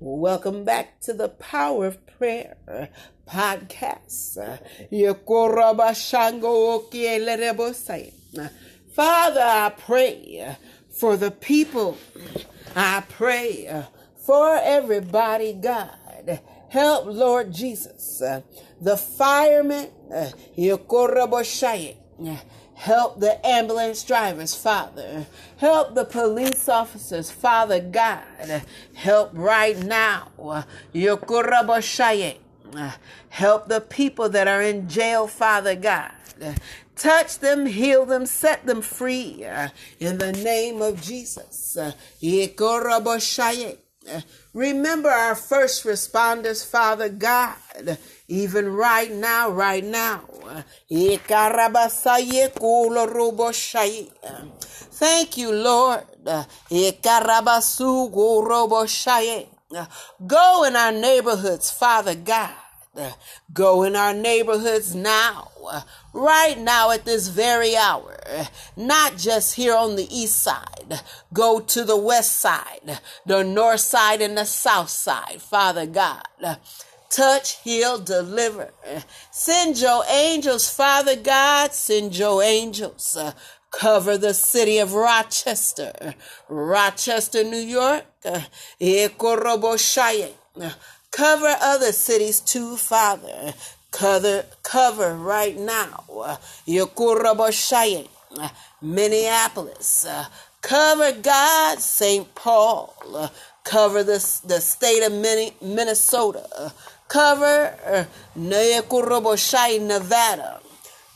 Welcome back to the Power of Prayer podcast. Father, I pray for the people. I pray for everybody, God. Help, Lord Jesus. The firemen, Help the ambulance drivers, Father. Help the police officers, Father God. Help right now. Help the people that are in jail, Father God. Touch them, heal them, set them free in the name of Jesus. Remember our first responders, Father God, even right now, right now. Thank you, Lord. Go in our neighborhoods, Father God. Go in our neighborhoods now, right now at this very hour, not just here on the east side. Go to the west side, the north side, and the south side, Father God. Touch, heal, deliver. Send your angels, Father God. Send your angels. Uh, cover the city of Rochester, Rochester, New York. Uh, cover other cities too, Father. Cover, cover right now. Uh, Yokuraboshaye, Minneapolis. Cover God, St. Paul. Cover the, the state of Minnesota. Cover uh, Nevada.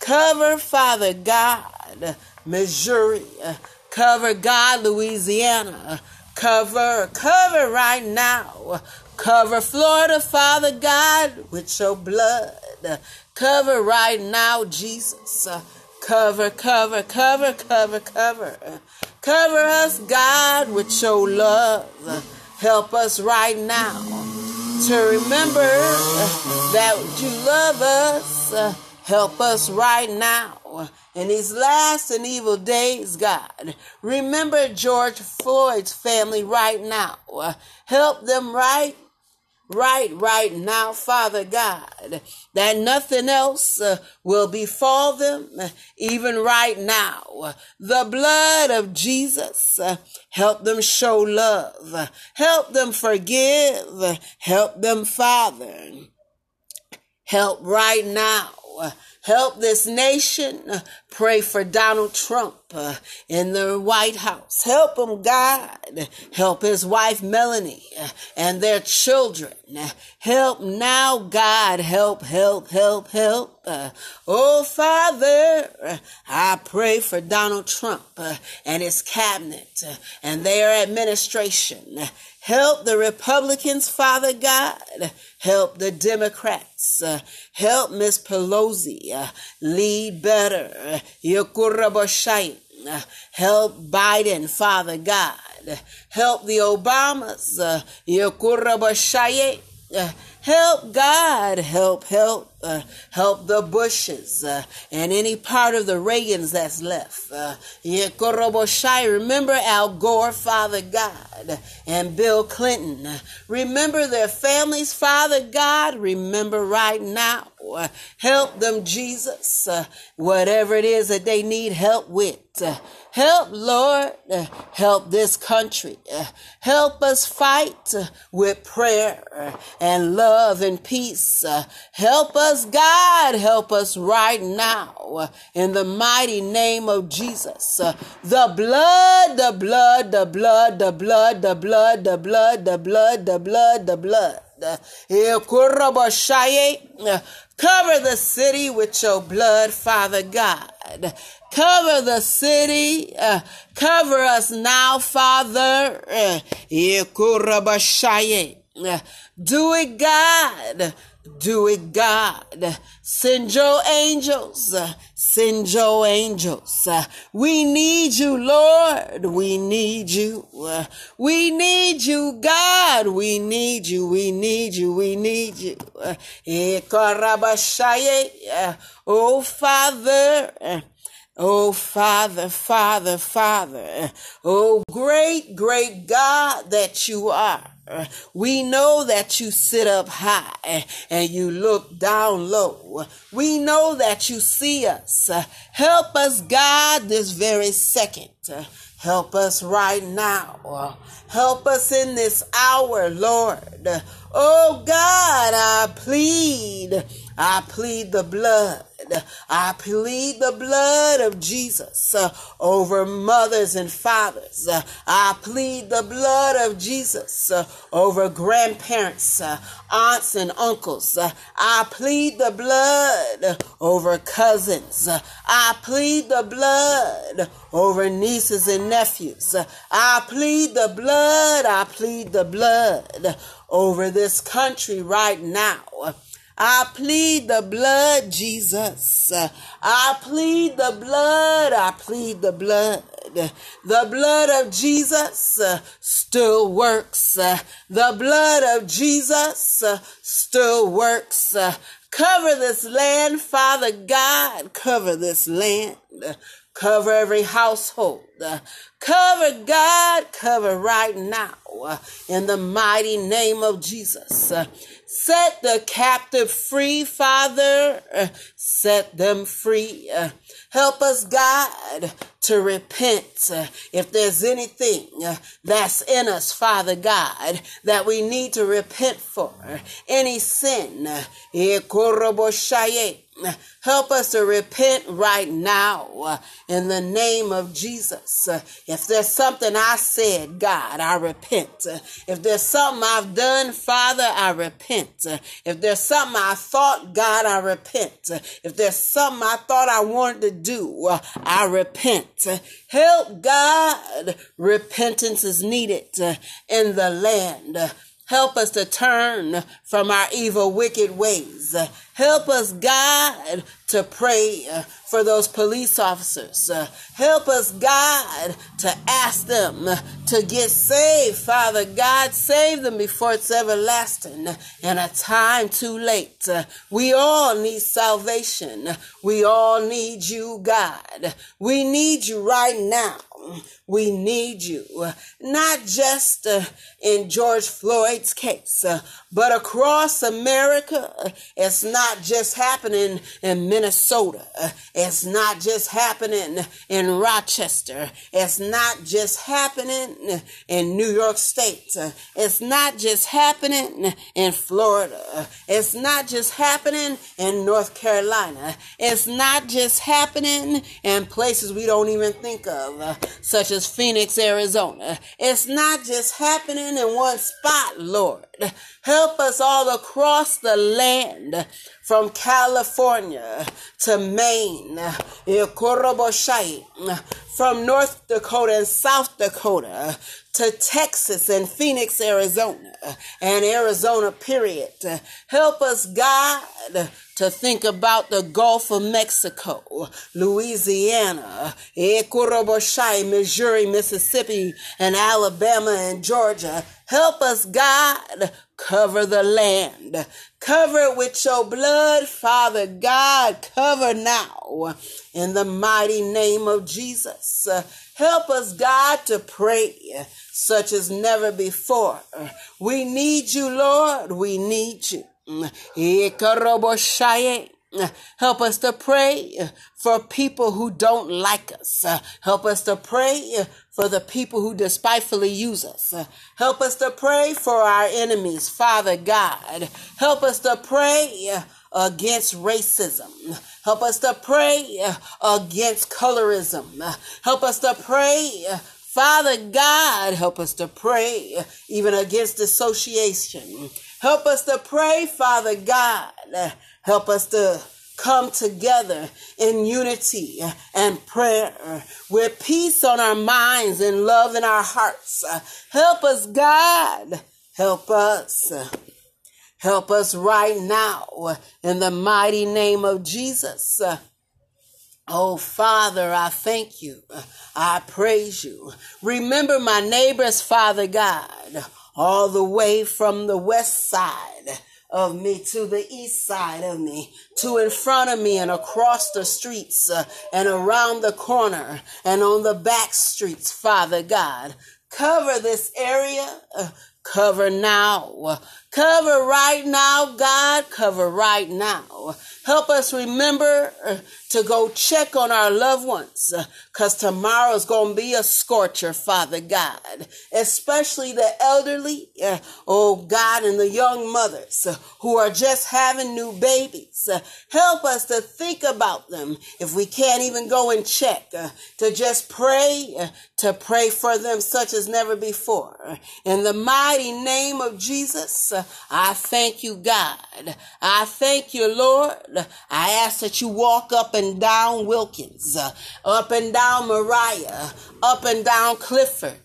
Cover, Father God, uh, Missouri. Uh, cover God, Louisiana. Cover, cover right now. Cover Florida, Father God, with your blood. Cover right now, Jesus. Cover, cover, cover, cover, cover. Cover us, God, with your love. Help us right now to remember that you love us. Help us right now in these last and evil days, God. Remember George Floyd's family right now. Help them right right right now, Father God, that nothing else uh, will befall them, uh, even right now. The blood of Jesus, uh, help them show love, help them forgive, help them, Father. Help right now. Help this nation. Pray for Donald Trump uh, in the White House. Help him, God. Help his wife, Melanie, uh, and their children. Help now, God. Help, help, help, help. Uh, oh, Father, I pray for Donald Trump and his cabinet and their administration. Help the Republicans, Father God. Help the Democrats. Help Miss Pelosi lead better. Uh, help Biden, Father God. Help the Obamas. Uh, Help God, help, help, uh, help the Bushes uh, and any part of the Reagans that's left. Uh, remember Al Gore, Father God, and Bill Clinton. Remember their families, Father God. Remember right now. Uh, help them, Jesus, uh, whatever it is that they need help with. Uh, help, Lord, uh, help this country. Uh, help us fight uh, with prayer and love and peace. help us, God, help us right now in the mighty name of Jesus. the blood, the blood, the blood, the blood, the blood, the blood, the blood, the blood, the blood. Eh, eh, cover the city with your blood, Father God. Cover the city. Uh, cover us now, Father. Do it, God. Do it, God. Send your angels. Send your angels. We need you, Lord. We need you. We need you, God. We need you. We need you. We need you. Oh, Father. Oh, Father, Father, Father. Oh, great, great God that you are. We know that you sit up high and you look down low. We know that you see us. Help us, God, this very second. Help us right now. Help us in this hour, Lord. Oh God, I plead. I plead the blood. I plead the blood of Jesus uh, over mothers and fathers. Uh, I plead the blood of Jesus uh, over grandparents, uh, aunts and uncles. Uh, I plead the blood over cousins. Uh, I plead the blood over nieces and nephews. I plead the blood. I plead the blood over this country right now. I plead the blood, Jesus. I plead the blood. I plead the blood. The blood of Jesus still works. The blood of Jesus still works. Cover this land, Father God. Cover this land. Cover every household. Cover God. Cover right now. In the mighty name of Jesus. Set the captive free, Father. Set them free. Help us, God, to repent. If there's anything that's in us, Father God, that we need to repent for, any sin, eh, Help us to repent right now uh, in the name of Jesus. Uh, if there's something I said, God, I repent. Uh, if there's something I've done, Father, I repent. If there's something I thought, God, I repent. If there's something I thought I wanted to do, I repent. Help God. Repentance is needed in the land. Help us to turn from our evil, wicked ways. Help us, God, to pray for those police officers. Help us, God, to ask them to get saved. Father God, save them before it's everlasting and a time too late. We all need salvation. We all need you, God. We need you right now. We need you, not just uh, in George Floyd's case, uh, but across America. It's not just happening in Minnesota. It's not just happening in Rochester. It's not just happening in New York State. It's not just happening in Florida. It's not just happening in North Carolina. It's not just happening in places we don't even think of, such as Phoenix, Arizona. It's not just happening in one spot, Lord. Help us all across the land from California to Maine, from North Dakota and South Dakota to Texas and Phoenix, Arizona, and Arizona, period. Help us, God, to think about the Gulf of Mexico, Louisiana, Missouri, Mississippi, and Alabama and Georgia. Help us, God, cover the land. Cover it with your blood, Father God. Cover now in the mighty name of Jesus. Help us, God, to pray such as never before. We need you, Lord. We need you. Help us to pray for people who don't like us. Help us to pray for the people who despitefully use us. Help us to pray for our enemies, Father God. Help us to pray against racism. Help us to pray against colorism. Help us to pray Father God, help us to pray even against association. Help us to pray, Father God. Help us to come together in unity and prayer with peace on our minds and love in our hearts. Help us, God. Help us. Help us right now in the mighty name of Jesus. Oh, Father, I thank you. I praise you. Remember my neighbors, Father God, all the way from the west side of me, to the east side of me, to in front of me and across the streets uh, and around the corner and on the back streets, Father God. Cover this area. Uh, cover now. Cover right now, God. Cover right now. Help us remember uh, to go check on our loved ones because uh, tomorrow's going to be a scorcher, Father God, especially the elderly, uh, oh God, and the young mothers who are just having new babies. Help us to think about them if we can't even go and check, to just pray, to pray for them such as never before. In the mighty name of Jesus, I thank you, God. I thank you, Lord. I ask that you walk up and down Wilkins, up and down Mariah, up and down Clifford,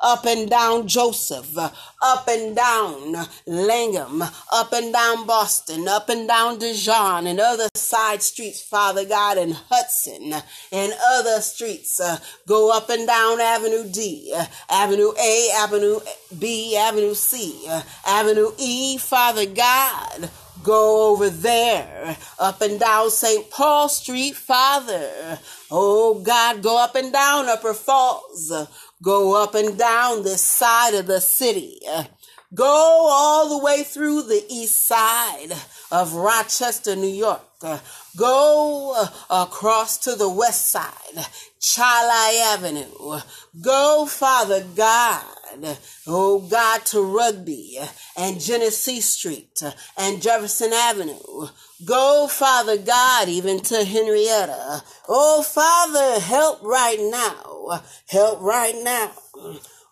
up and down Joseph, up and down Langham, up and down Boston, up and down Dijon and other side streets, Father God, and Hudson and other streets. Uh, go up and down Avenue D, uh, Avenue A, Avenue B, Avenue C, uh, Avenue E, Father God. Go over there, up and down St. Paul Street, Father. Oh God, go up and down Upper Falls. Go up and down this side of the city. Go all the way through the east side of Rochester, New York. Go uh, across to the west side, Chili Avenue. Go, Father God, oh God, to Rugby and Genesee Street and Jefferson Avenue. Go, Father God, even to Henrietta. Oh, Father, help right now. Help right now.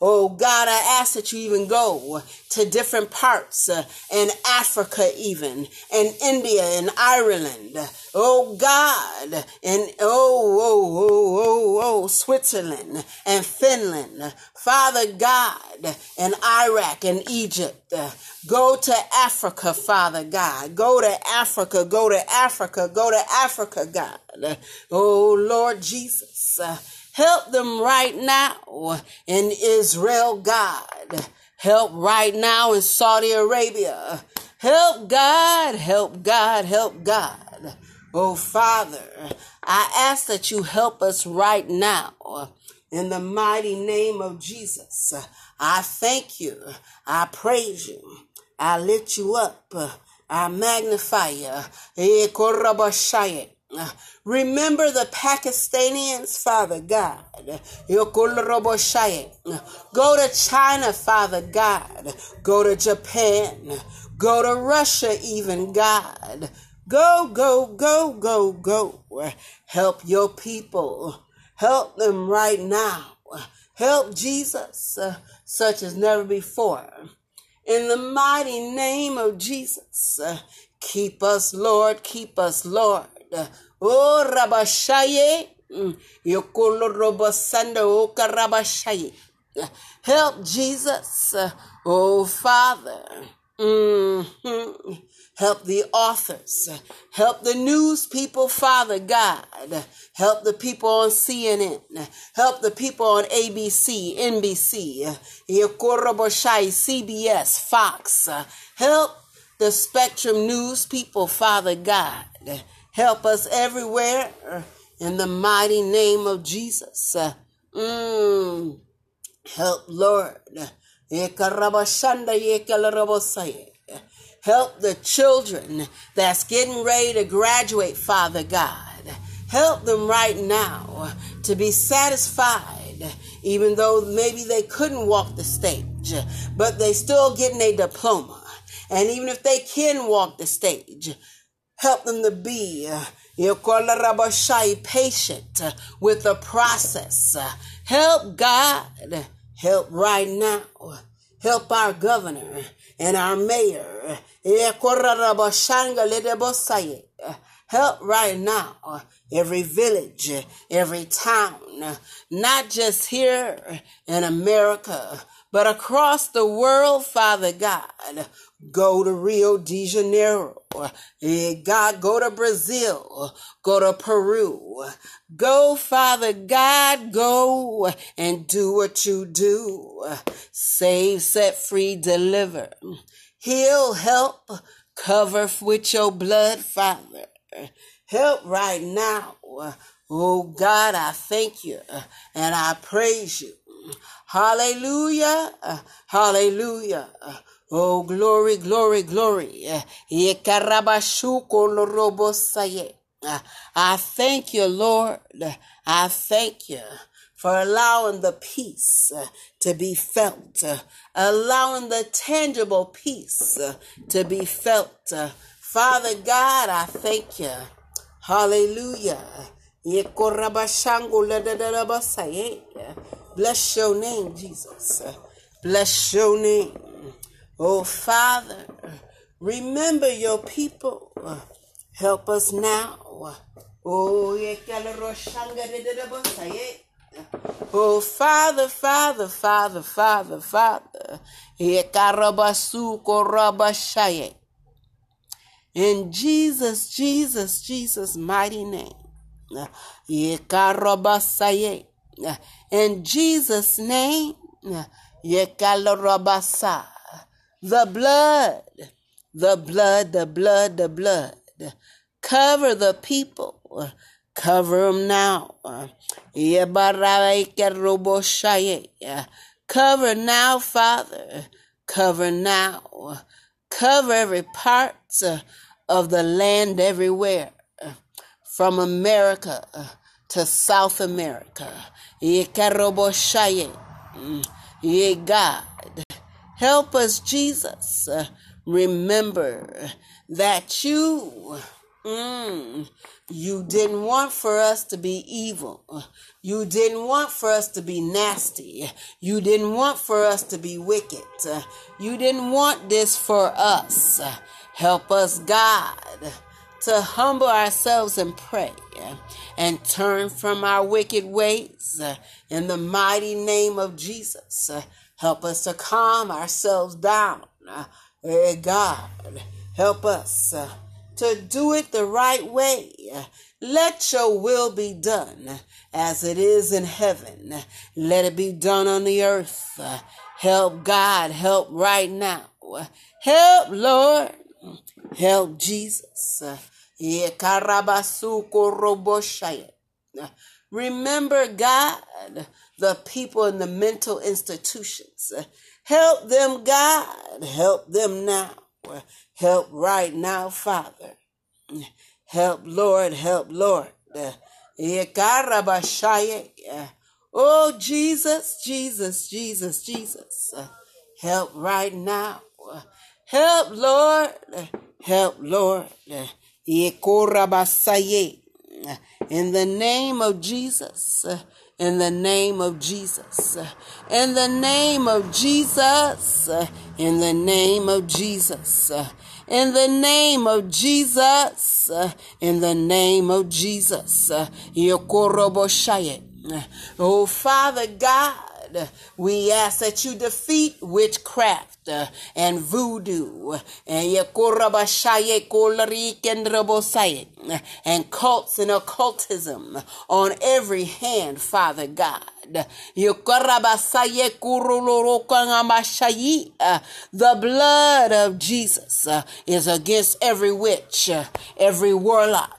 Oh God, I ask that you even go to different parts uh, in Africa, even in India and Ireland. Oh God, and oh, oh, oh, oh, oh, Switzerland and Finland. Father God, and Iraq and Egypt. Go to Africa, Father God. Go to Africa, go to Africa, go to Africa, God. Oh Lord Jesus. Help them right now in Israel, God. Help right now in Saudi Arabia. Help God, help God, help God. Oh, Father, I ask that you help us right now in the mighty name of Jesus. I thank you. I praise you. I lift you up. I magnify you. Eh, Remember the Pakistanians, Father God. Go to China, Father God. Go to Japan. Go to Russia, even God. Go, go, go, go, go. Help your people. Help them right now. Help Jesus, uh, such as never before. In the mighty name of Jesus, uh, keep us, Lord. Keep us, Lord. Oh, Rabashaye. Mm. Yokolo Robasanda Oka. Help Jesus. Oh, Father. Mm-hmm. Help the authors. Help the news people, Father God. Help the people on CNN. Help the people on ABC, NBC, CBS, Fox. Help the Spectrum News people, Father God. Help us everywhere in the mighty name of Jesus. Mm. Help, Lord. Help the children that's getting ready to graduate, Father God. Help them right now to be satisfied, even though maybe they couldn't walk the stage, but they still getting a diploma. And even if they can walk the stage, Help them to be uh, patient uh, with the process. Uh, help God. Help right now. Help our governor and our mayor. Help right now. Every village, every town, not just here in America, but across the world, Father God. Go to Rio de Janeiro. Eh, God, go to Brazil. Go to Peru. Go, Father God, go and do what you do. Save, set free, deliver. Heal, help, Cover with your blood, Father. Help right now. Oh God, I thank you and I praise you. Hallelujah. Hallelujah. Oh, glory, glory, glory. I thank you, Lord. I thank you for allowing the peace uh, to be felt, uh, allowing the tangible peace uh, to be felt. Father God, I thank you. Hallelujah. Bless your name, Jesus. Bless your name. Oh, Father, remember your people. Help us now. Oh, Oh, Father, Father, Father, Father, Father. In Jesus, Jesus, Jesus' mighty name. In Jesus' name. The blood, the blood, the blood, the blood. Cover the people. Cover them now. Cover now, Father. Cover now. Cover every part of the land everywhere. From America to South America. Ye God. Help us, Jesus. Remember that you Mm. You didn't want for us to be evil. You didn't want for us to be nasty. You didn't want for us to be wicked. You didn't want this for us. Help us, God, to humble ourselves and pray and turn from our wicked ways in the mighty name of Jesus. Help us to calm ourselves down. God, help us to do it the right way. Let your will be done as it is in heaven. Let it be done on the earth. Help God, help right now. Help Lord, help Jesus. Remember God, the people in the mental institutions. Help them, God. Help them now. Help right now, Father. Help, Lord. Help, Lord. Oh, Jesus, Jesus, Jesus, Jesus. Help right now. Help, Lord. Help, Lord. In the name of Jesus. In the name of Jesus. In the name of Jesus. In the name of Jesus. In the name of Jesus. In the name of Jesus. Oh, Father God, we ask that you defeat witchcraft and voodoo and and cults and occultism on every hand, Father God. The blood of Jesus is against every witch, every warlock.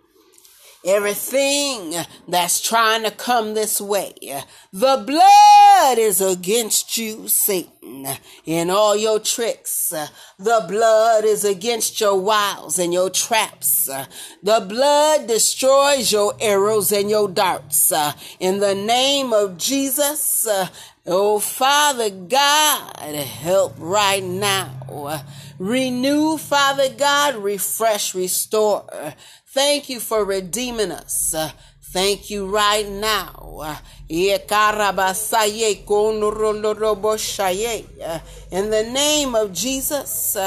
everything that's trying to come this way. The blood is against you, Satan, in all your tricks. The blood is against your wiles and your traps. The blood destroys your arrows and your darts. In the name of Jesus, oh Father God, help right now. Renew, Father God, refresh, restore. Thank you for redeeming us. Thank you right now. In the name of Jesus.